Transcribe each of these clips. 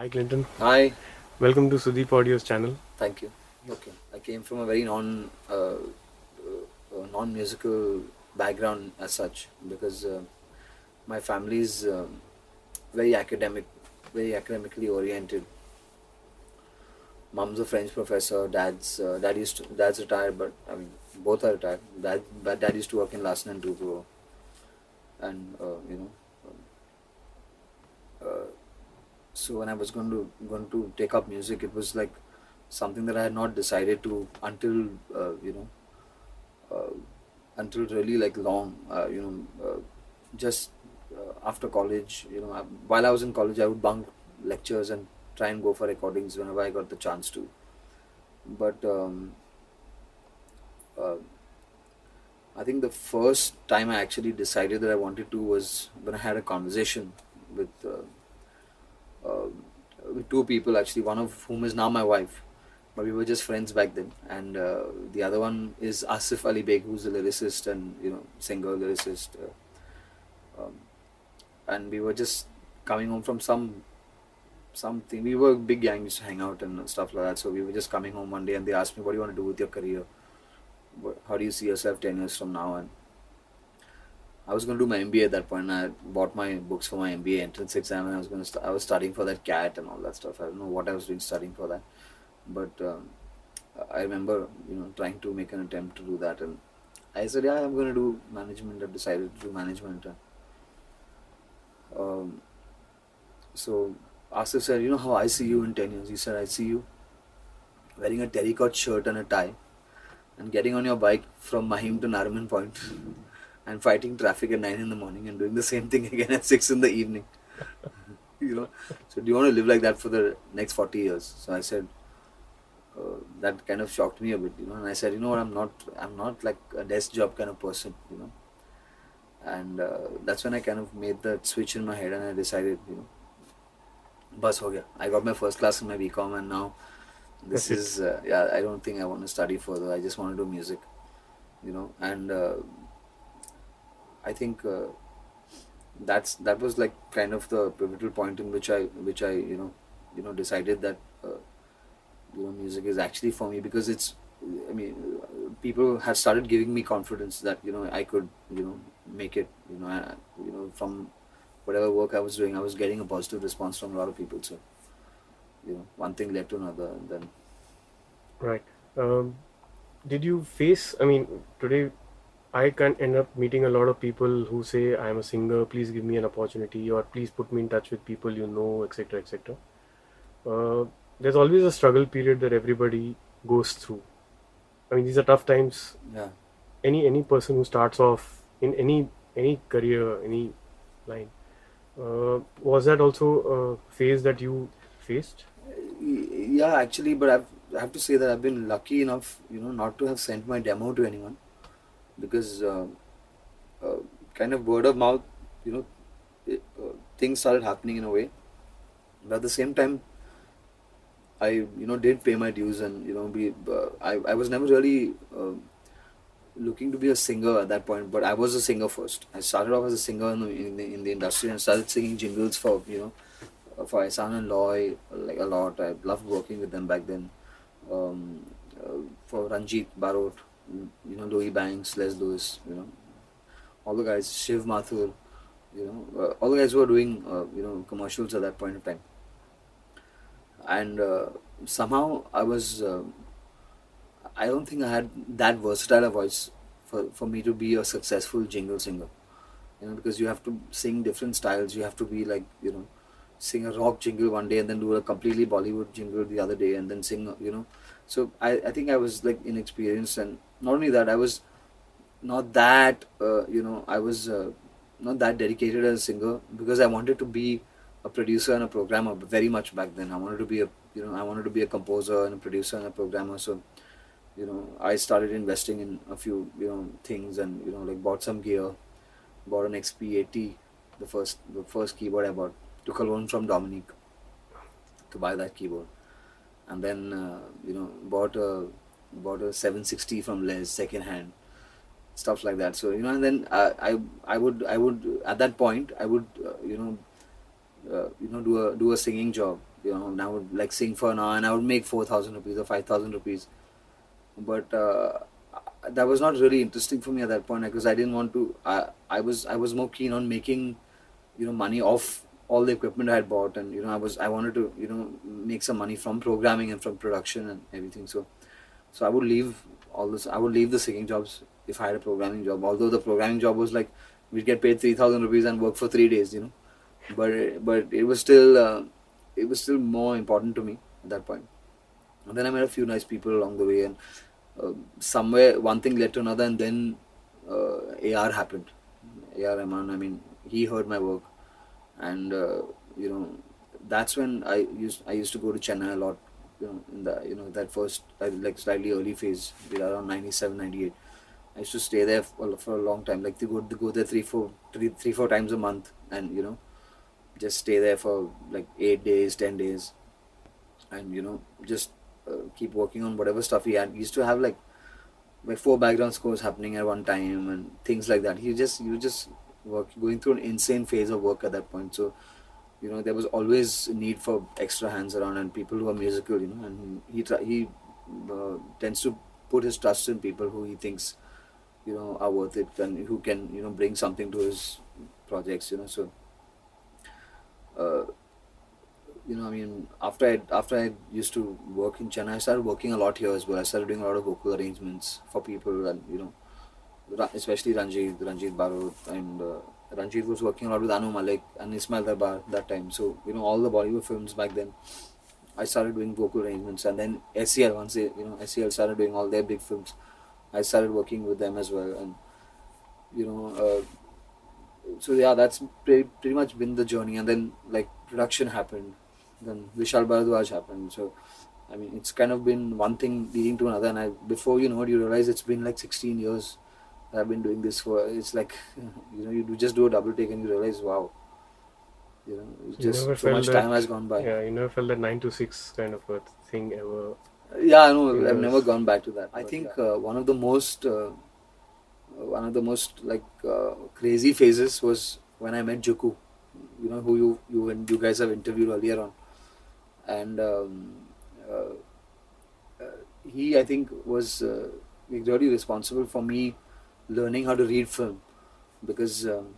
Hi Clinton, Hi, welcome to Sudeep Audio's channel. thank you. Okay, I came from a very non uh, uh, non musical background as such because uh, my family is um very academic, very academically oriented. Mom's a French professor. Dad's uh, dad used to, dad's retired, but I mean both are retired. Dad but dad used to work in Larsen and Toubro, and uh, you know. Um, so when I was going to going to take up music, it was like something that I had not decided to until uh, you know uh, until really like long uh, you know uh, just uh, after college you know I, while I was in college I would bunk lectures and try and go for recordings whenever I got the chance to. But um, uh, I think the first time I actually decided that I wanted to was when I had a conversation with two people actually one of whom is now my wife but we were just friends back then. And uh, the other one is Asif Ali Beg who's a lyricist and you know singer lyricist uh, um, and we were just coming home from some something. We were big gang used to hang out and stuff like that. So we were just coming home one day and they asked me what do you want to do with your career? How do you see yourself 10 years from now? And I was going to do my MBA at that point. I bought my books for my MBA entrance exam, and I was going to. St- I was studying for that CAT and all that stuff. I don't know what I was doing studying for that, but um, I remember, you know, trying to make an attempt to do that, and I said, "Yeah, I'm going to do management." I decided to do management. Um, so Asif said, "You know how I see you in ten years?" He said, "I see you wearing a terracotta shirt and a tie, and getting on your bike from Mahim to Nariman Point." and fighting traffic at 9 in the morning and doing the same thing again at 6 in the evening. You know? So do you want to live like that for the next 40 years? So i said uh, that kind of shocked me a bit you know? And i said you know what? I'm not i'm not like a desk job kind of person you know? And uh, that's when i kind of made that switch in my head and i decided you know bus ho gaya. I got my first class in my bcom and now this That's is uh, yeah i don't think i want to study further. I just want to do music you know? And uh, I think uh, that's that was like kind of the pivotal point in which I which I you know you know decided that uh, you know music is actually for me because it's I mean people have started giving me confidence that you know I could you know make it you know I, you know from whatever work I was doing I was getting a positive response from a lot of people so you know one thing led to another and then Right. Um, did you face? I mean, today I can end up meeting a lot of people who say, "I am a singer. Please give me an opportunity, or please put me in touch with people you know, etc., etc." Uh, there's always a struggle period that everybody goes through. I mean, these are tough times. yeah Any any person who starts off in any any career, any line, uh, was that also a phase that you faced? Yeah, actually, but I've, I have to say that I've been lucky enough, you know, not to have sent my demo to anyone because uh, uh, kind of word of mouth, you know, it, uh, things started happening in a way. But at the same time, I, you know, did pay my dues and, you know, be, I, I was never really uh, looking to be a singer at that point, but I was a singer first. I started off as a singer in the, in the, in the industry and started singing jingles for, you know, for Ehsaan and Loy like a lot. I loved working with them back then. Um, uh, for Ranjit Barot, you know, Louis Banks, Les Lewis, you know, all the guys, Shiv Mathur, you know, uh, all the guys who were doing, uh, you know, commercials at that point of time. And uh, somehow I was, uh, I don't think I had that versatile a voice for, for me to be a successful jingle singer. You know, because you have to sing different styles. You have to be like, you know, sing a rock jingle one day and then do a completely Bollywood jingle the other day and then sing, you know. So I, I think I was like inexperienced and not only that, I was not that, uh, you know, I was uh, not that dedicated as a singer because I wanted to be a producer and a programmer very much back then. I wanted to be a, you know, I wanted to be a composer and a producer and a programmer. So, you know, I started investing in a few, you know, things and, you know, like bought some gear, bought an XP80, the first, the first keyboard I bought took a loan from Dominic to buy that keyboard, and then uh, you know bought a bought a 760 from Les second hand, stuff like that. So you know, and then I I would I would at that point I would uh, you know uh, you know do a do a singing job you know, and I would like sing for an hour, and I would make four thousand rupees or five thousand rupees. But uh, that was not really interesting for me at that point because I didn't want to. I I was I was more keen on making, you know, money off all the equipment I had bought, and you know, I was I wanted to you know make some money from programming and from production and everything. So, so I would leave all this. I would leave the singing jobs if I had a programming job. Although the programming job was like we'd get paid three thousand rupees and work for three days, you know, but but it was still uh, it was still more important to me at that point. And then I met a few nice people along the way, and uh, somewhere one thing led to another, and then uh, AR happened. AR Rahman, I mean, he heard my work, and uh, you know, that's when I used I used to go to Chennai a lot. You know, in the you know that first uh, like slightly early phase, around 97, 98. I used to stay there for, for a long time. Like go to go there three, four, three, three, four times a month, and you know, just stay there for like eight days, ten days, and you know, just uh, keep working on whatever stuff he had. He used to have like like four background scores happening at one time and things like that. He just you just work going through an insane phase of work at that point. So you know there was always need for extra hands around and people who are musical. You know, and he he, uh, tends to put his trust in people who he thinks you know are worth it and who can you know bring something to his projects. You know, so. Uh, you know, I mean, after I after I used to work in Chennai, I started working a lot here as well. I started doing a lot of vocal arrangements for people, and you know, especially Ranjit, Ranjit Barot, and uh, Ranjit was working a lot with Anu Malik and Ismail Darbar that time. So you know, all the Bollywood films back then, I started doing vocal arrangements, and then SEL once they, you know SEL started doing all their big films, I started working with them as well, and you know. Uh, so yeah, that's pretty, pretty much been the journey, and then like production happened, then Vishal Bhardwaj happened. So, I mean, it's kind of been one thing leading to another. And I, before you know it, you realize it's been like 16 years I've been doing this for. It's like, you know, you do just do a double take and you realize, wow, you know, it's You just never so much that- time has gone by. Yeah, you never felt that nine to six kind of a thing ever. Yeah, I know. I've Yes. never gone back to that. I think yeah. uh, one of the most, uh, one of the most like uh, crazy phases was when I met Juku. You know who you you and you guys have interviewed earlier on, and um, uh, uh, he I think was uh, really responsible for me learning how to read film because um,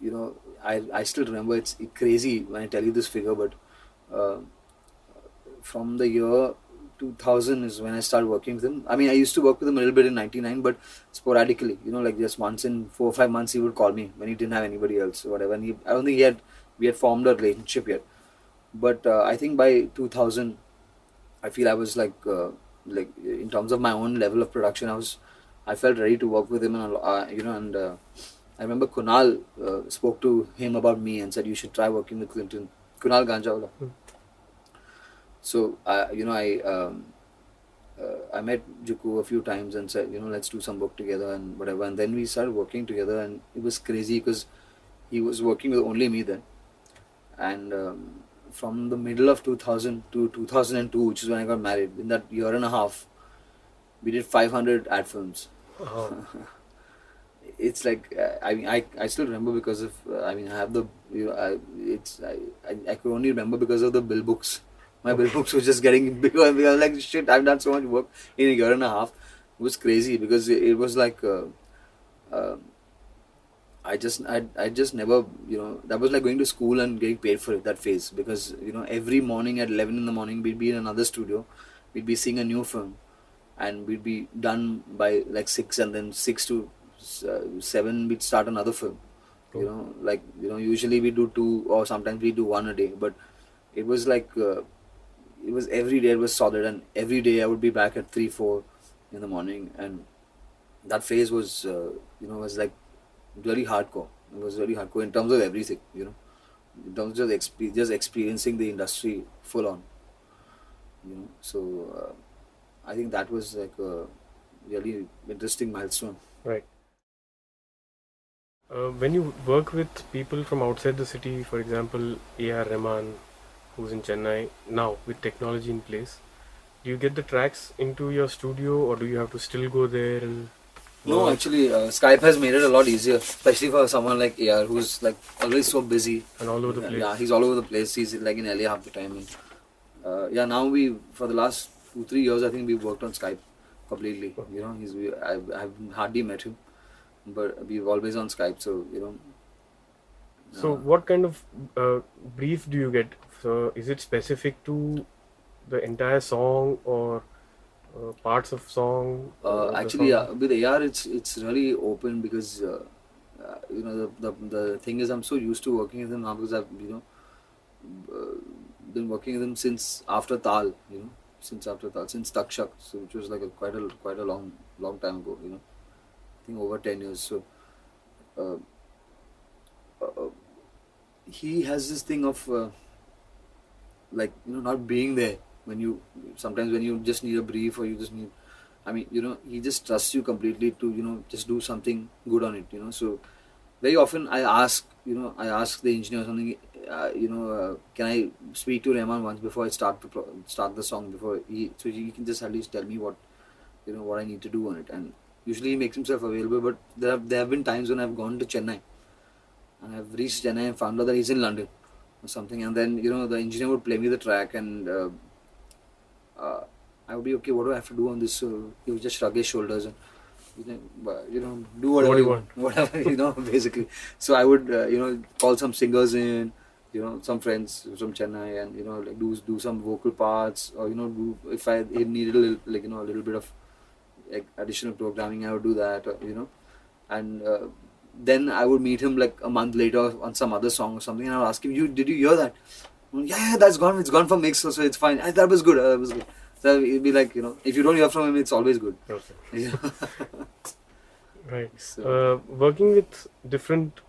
you know I I still remember it's crazy when I tell you this figure, but. Uh, from the year 2000 is when I started working with him. I mean, I used to work with him a little bit in 99, but sporadically, you know, like just once in four or five months, he would call me when he didn't have anybody else or whatever. And he, I don't think he had, we had formed a relationship yet. But uh, I think by 2000, I feel I was like, uh, like in terms of my own level of production, I was, I felt ready to work with him, and uh, you know, and uh, I remember Kunal uh, spoke to him about me and said you should try working with Clinton. Kunal Ganjawala. Hmm. So I, you know, I um, uh, I met Juku a few times and said, you know, let's do some work together and whatever. And then we started working together, and it was crazy because he was working with only me then. And um, from the middle of 2000 to 2002, which is when I got married, in that year and a half, we did 500 ad films. Oh, it's like uh, I mean I, I still remember because of uh, I mean I have the you know I, it's I, I I could only remember because of the bill books. My bill books were just getting bigger and bigger. Like shit, I've done so much work in a year and a half. It was crazy because it, it was like uh, uh, I just I I just never you know that was like going to school and getting paid for it that phase because you know every morning at eleven in the morning we'd be in another studio, we'd be seeing a new film, and we'd be done by like six and then six to uh, seven we'd start another film. You know like you know usually we do two or sometimes we do one a day but it was like uh, it was every day it was solid and every day i would be back at 3 4 in the morning and that phase was uh, you know was like really hardcore. It was really hardcore in terms of everything you know in terms of exp- just experiencing the industry full on you know. So uh, i think that was like a really interesting milestone right. Uh, when you work with people from outside the city, for example, A.R. Rahman, who's in Chennai now with technology in place, do you get the tracks into your studio or do you have to still go there and No, actually, uh, Skype has made it a lot easier, especially for someone like AR who's like always so busy. and all over the place. Yeah, he's all over the place. He's like in LA half the time. And, uh, yeah, now we for the last two three years, I think we've worked on Skype completely. You know, he's we, I've, I've hardly met him, but we've always on Skype. So you know. So, uh, what kind of uh, brief do you get? So, is it specific to the entire song or uh, parts of song? Uh, actually, song? yeah, with AR, it's it's really open because uh, uh, you know the, the the thing is I'm so used to working with him now because I've you know uh, been working with him since after Taal, you know, since after that since Takshak, so which was like a quite a quite a long long time ago, you know, I think over ten years. So. Uh, uh, he has this thing of uh, like you know not being there when you sometimes when you just need a brief or you just need I mean, you know, he just trusts you completely to, you know, just do something good on it, you know. So, very often I ask, you know, I ask the engineer something, uh, you know, uh, can I speak to Rahman once before I start to pro- start the song before he, so he can just at least tell me what, you know, what I need to do on it. And usually he makes himself available, but there have, there have been times when I've gone to Chennai and I've reached Chennai and found out that he's in London or something, and then you know the engineer would play me the track and. Uh, uh, I would be okay. What do I have to do on this? So he would just shrug his shoulders and you know, but, you know do whatever What do you you want? whatever you know, basically. So I would uh, you know call some singers in, you know, some friends from Chennai, and you know like do do some vocal parts, or you know do if I needed a little like you know a little bit of like, additional programming, I would do that, or, you know, and. Uh, then I would meet him like a month later on some other song or something, and I would ask him, "You did you hear that?" "Oh, yeah, yeah, that's gone. It's gone for mix, so, so it's fine. "Ah, that was good. Uh, that was good. So it'd be like you know, if you don't hear from him, it's always good. Okay. Yeah. Right. so, Uh, working with different,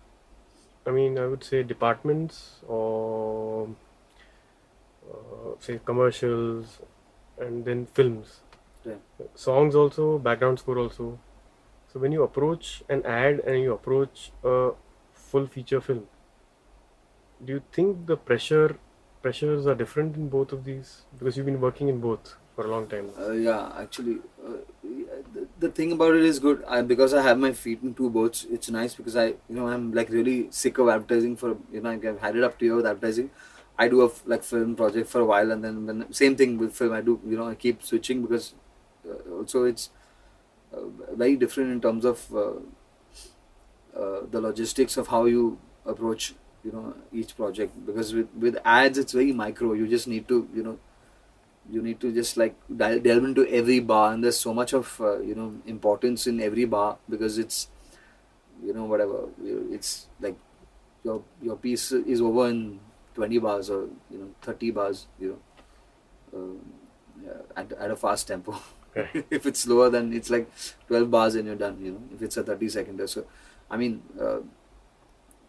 I mean, I would say departments or uh, say commercials and then films. Yeah. Songs also, background score also. So when you approach an ad and you approach a full feature film, do you think the pressure pressures are different in both of these? Because you've been working in both for a long time. uh, yeah, actually, uh, the, the thing about it is good. I, because I have my feet in two boats. It's nice because I, you know, I'm like really sick of advertising. For you know, I've had it up to here with advertising. I do a like film project for a while, and then when same thing with film. I do, you know, I keep switching because uh, also it's uh, very different in terms of uh, uh, the logistics of how you approach you know each project because with with ads it's very micro you just need to you know you need to just like delve into every bar and there's so much of uh, you know importance in every bar because it's you know whatever it's like your your piece is over in 20 bars or you know 30 bars you know yeah, at, at a fast tempo Right. if it's slower then it's like 12 bars and you're done you know if it's a 30 seconder so i mean uh,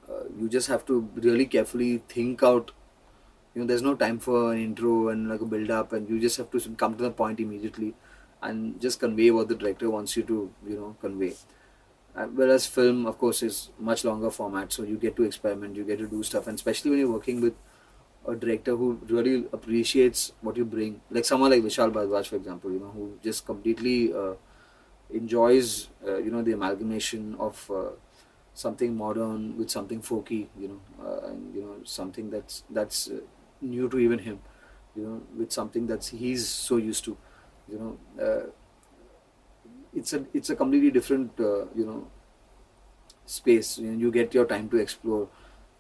uh, you just have to really carefully think out you know there's no time for an intro and like a build up and you just have to come to the point immediately and just convey what the director wants you to you know convey. Uh, whereas film of course is much longer format so you get to experiment you get to do stuff and especially when you're working with a director who really appreciates what you bring like someone like vishal bhardwaj for example you know who just completely uh, enjoys uh, you know the amalgamation of uh, something modern with something folky you know uh, and you know something that's that's uh, new to even him you know with something that he's so used to you know uh, it's a it's a completely different uh, you know space. You, know, you get your time to explore.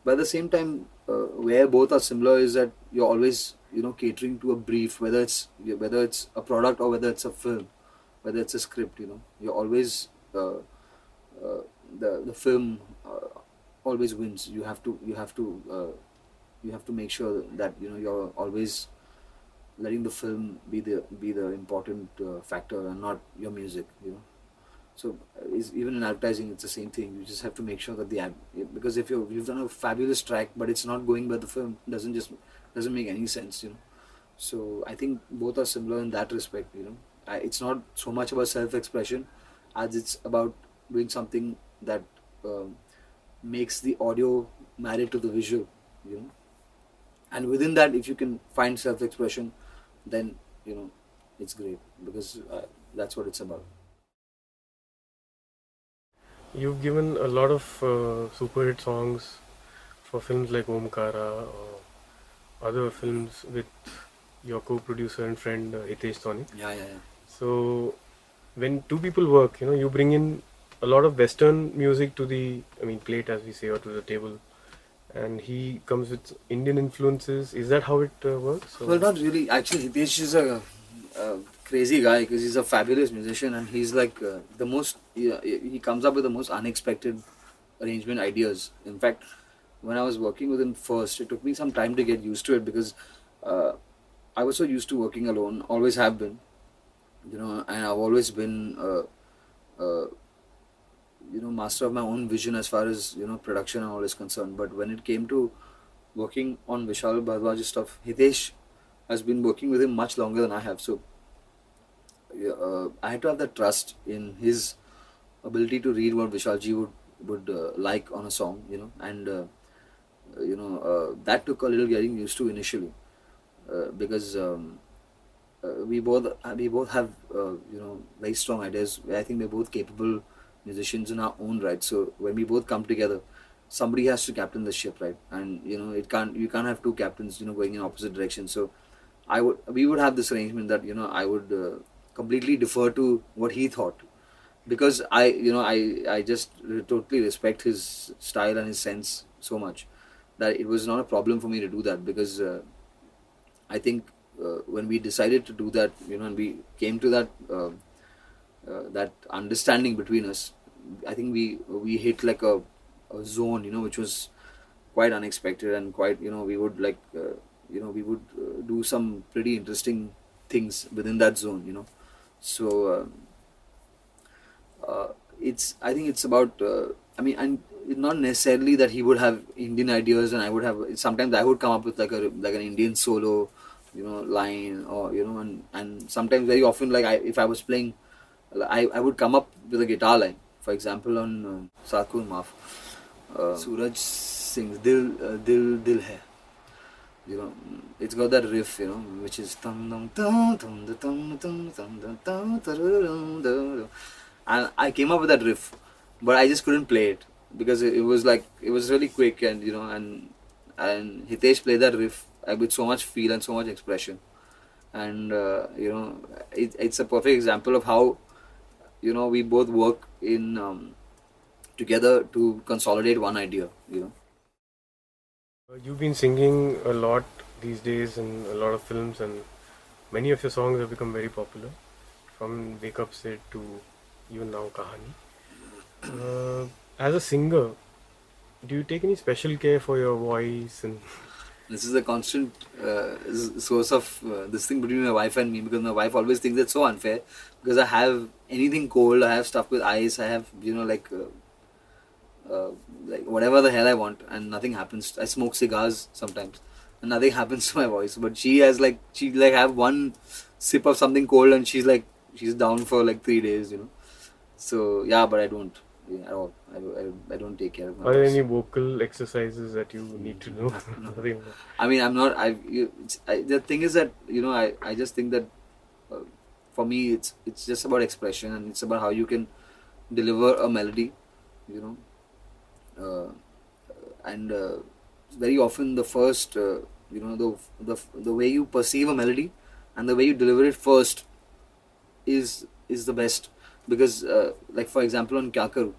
But at the same time uh, where both are similar is that you're always you know catering to a brief whether it's whether it's a product or whether it's a film whether it's a script you know. You're always uh, uh, the the film uh, always wins. You have to you have to you have to make sure that you know you're always letting the film be the be the important uh, factor and not your music you know. So uh, even in advertising it's the same thing. You just have to make sure that the ad because if you you've done a fabulous track but it's not going by the film doesn't just doesn't make any sense you know. So i think both are similar in that respect you know. I, it's not so much about self-expression as it's about doing something that um, makes the audio married to the visual you know and within that if you can find self-expression then you know it's great because uh, that's what it's about you've given a lot of uh, super hit songs for films like Omkara or other films with your co-producer and friend uh, Hitesh Soni. Yeah, yeah, yeah. So when two people work, you know, you bring in a lot of Western music to the, I mean, plate as we say, or to the table, and he comes with Indian influences. Is that how it uh, works? or- Well, not really. Actually, Hitesh is a, a crazy guy because he's a fabulous musician and he's like uh, the most. He, he comes up with the most unexpected arrangement ideas. In fact, when I was working with him first, it took me some time to get used to it because uh, I was so used to working alone. Always have been, you know, and I've always been. You know, master of my own vision as far as you know production and all is concerned. But when it came to working on Vishal Bhardwaj's stuff, Hitesh has been working with him much longer than I have. So uh, I had to have that trust in his ability to read what Vishalji would would uh, like on a song, you know, and uh, you know uh, that took a little getting used to initially uh, because um, uh, we both we both have you know very strong ideas. I think we're both capable musicians in our own right. So when we both come together, somebody has to captain the ship, right? And you know it can't you can't have two captains, you know, going in opposite directions. So I would we would have this arrangement that you know I would uh, completely defer to what he thought because I you know I I just totally respect his style and his sense so much that it was not a problem for me to do that because uh, I think uh, when we decided to do that you know and we came to that uh, that understanding between us I think we we hit like a, a zone you know which was quite unexpected and quite you know we would like uh, you know we would uh, do some pretty interesting things within that zone you know. So um, uh, it's I think it's about uh, I mean and not necessarily that he would have Indian ideas and I would have sometimes I would come up with like a like an Indian solo you know line or you know and and sometimes very often like I if I was playing I, I would come up with a guitar line. For example on uh, Saat Khoon Maaf. Uh, Suraj sings Dil uh, Dil Dil Hai. You know it's got that riff you know which is taradum, da, da. and I came up with that riff but I just couldn't play it because it, it was like it was really quick and you know and and Hitesh played that riff uh, with so much feel and so much expression. And uh, you know it, it's a perfect example of how you know we both work in um, together to consolidate one idea you know Uh, You've been singing a lot these days in a lot of films, and many of your songs have become very popular, from Wake Up Sid to even now Kahani. Uh, as a singer, do you take any special care for your voice and this is a constant uh, source of uh, this thing between my wife and me because my wife always thinks it's so unfair because I have anything cold, I have stuff with ice, I have you know like uh, uh, like whatever the hell I want and nothing happens. I smoke cigars sometimes and nothing happens to my voice. But she has like she like have one sip of something cold and she's like she's down for like three days, you know. So yeah, but I don't at all. I, I, I don't take care of my are there any vocal exercises that you need to know? I mean, I'm not. I, you, I the thing is that you know, I, I just think that uh, for me, it's it's just about expression and it's about how you can deliver a melody, you know, uh, and uh, very often the first, uh, you know, the the the way you perceive a melody and the way you deliver it first is is the best because, uh, like for example, on Kya Karu,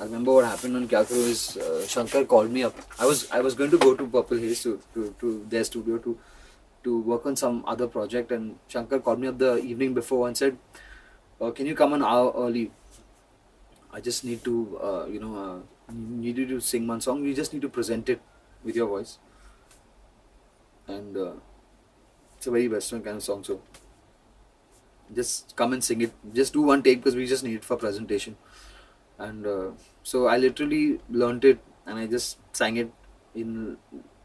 I remember what happened on Kya Karu is uh, Shankar called me up. I was I was going to go to Purple Haze to, to, to their studio to to work on some other project, and Shankar called me up the evening before and said, uh, "Can you come an hour early? I just need to uh, you know uh, need you to sing one song. You just need to present it with your voice, and uh, it's a very Western kind of song. So just come and sing it. Just do one take because we just need it for presentation." And uh, so I literally learnt it and I just sang it in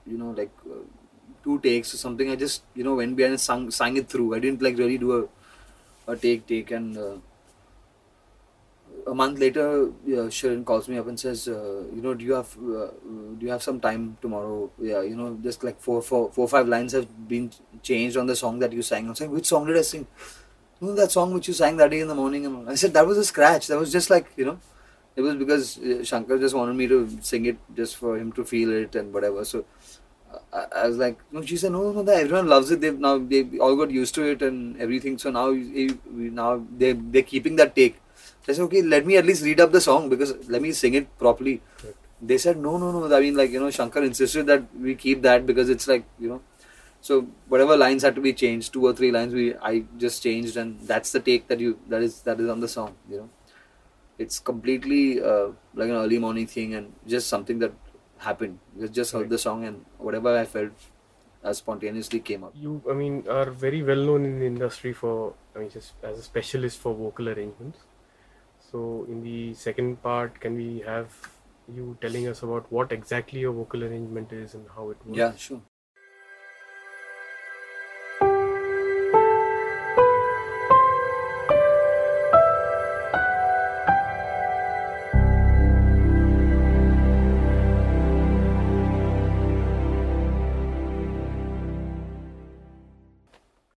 you know like uh, two takes or something. I just you know went behind and sang sang it through. I didn't like really do a a take take and uh, a month later uh, Sharon calls me up and says uh, you know do you have uh, do you have some time tomorrow yeah you know just like four four four five lines have been changed on the song that you sang I'm saying which song did I sing you know that song which you sang that day in the morning and. I said that was a scratch that was just like you know it was because uh, Shankar just wanted me to sing it just for him to feel it and whatever. So I, I was like, no. She said, no, no, that everyone loves it. They've now they all got used to it and everything. So now now they they're keeping that take. So I said, okay, let me at least read up the song because let me sing it properly. Right. They said, no, no, no. I mean, like you know, Shankar insisted that we keep that because it's like you know. So whatever lines had to be changed, two or three lines, we I just changed, and that's the take that you that is that is on the song. You know, it's completely uh, like an early morning thing, and just something that happened. Just heard Right. the song, and whatever I felt, uh, spontaneously came up. You, I mean, are very well known in the industry for, I mean, just as a specialist for vocal arrangements. So, in the second part, can we have you telling us about what exactly your vocal arrangement is and how it works? Yeah, sure.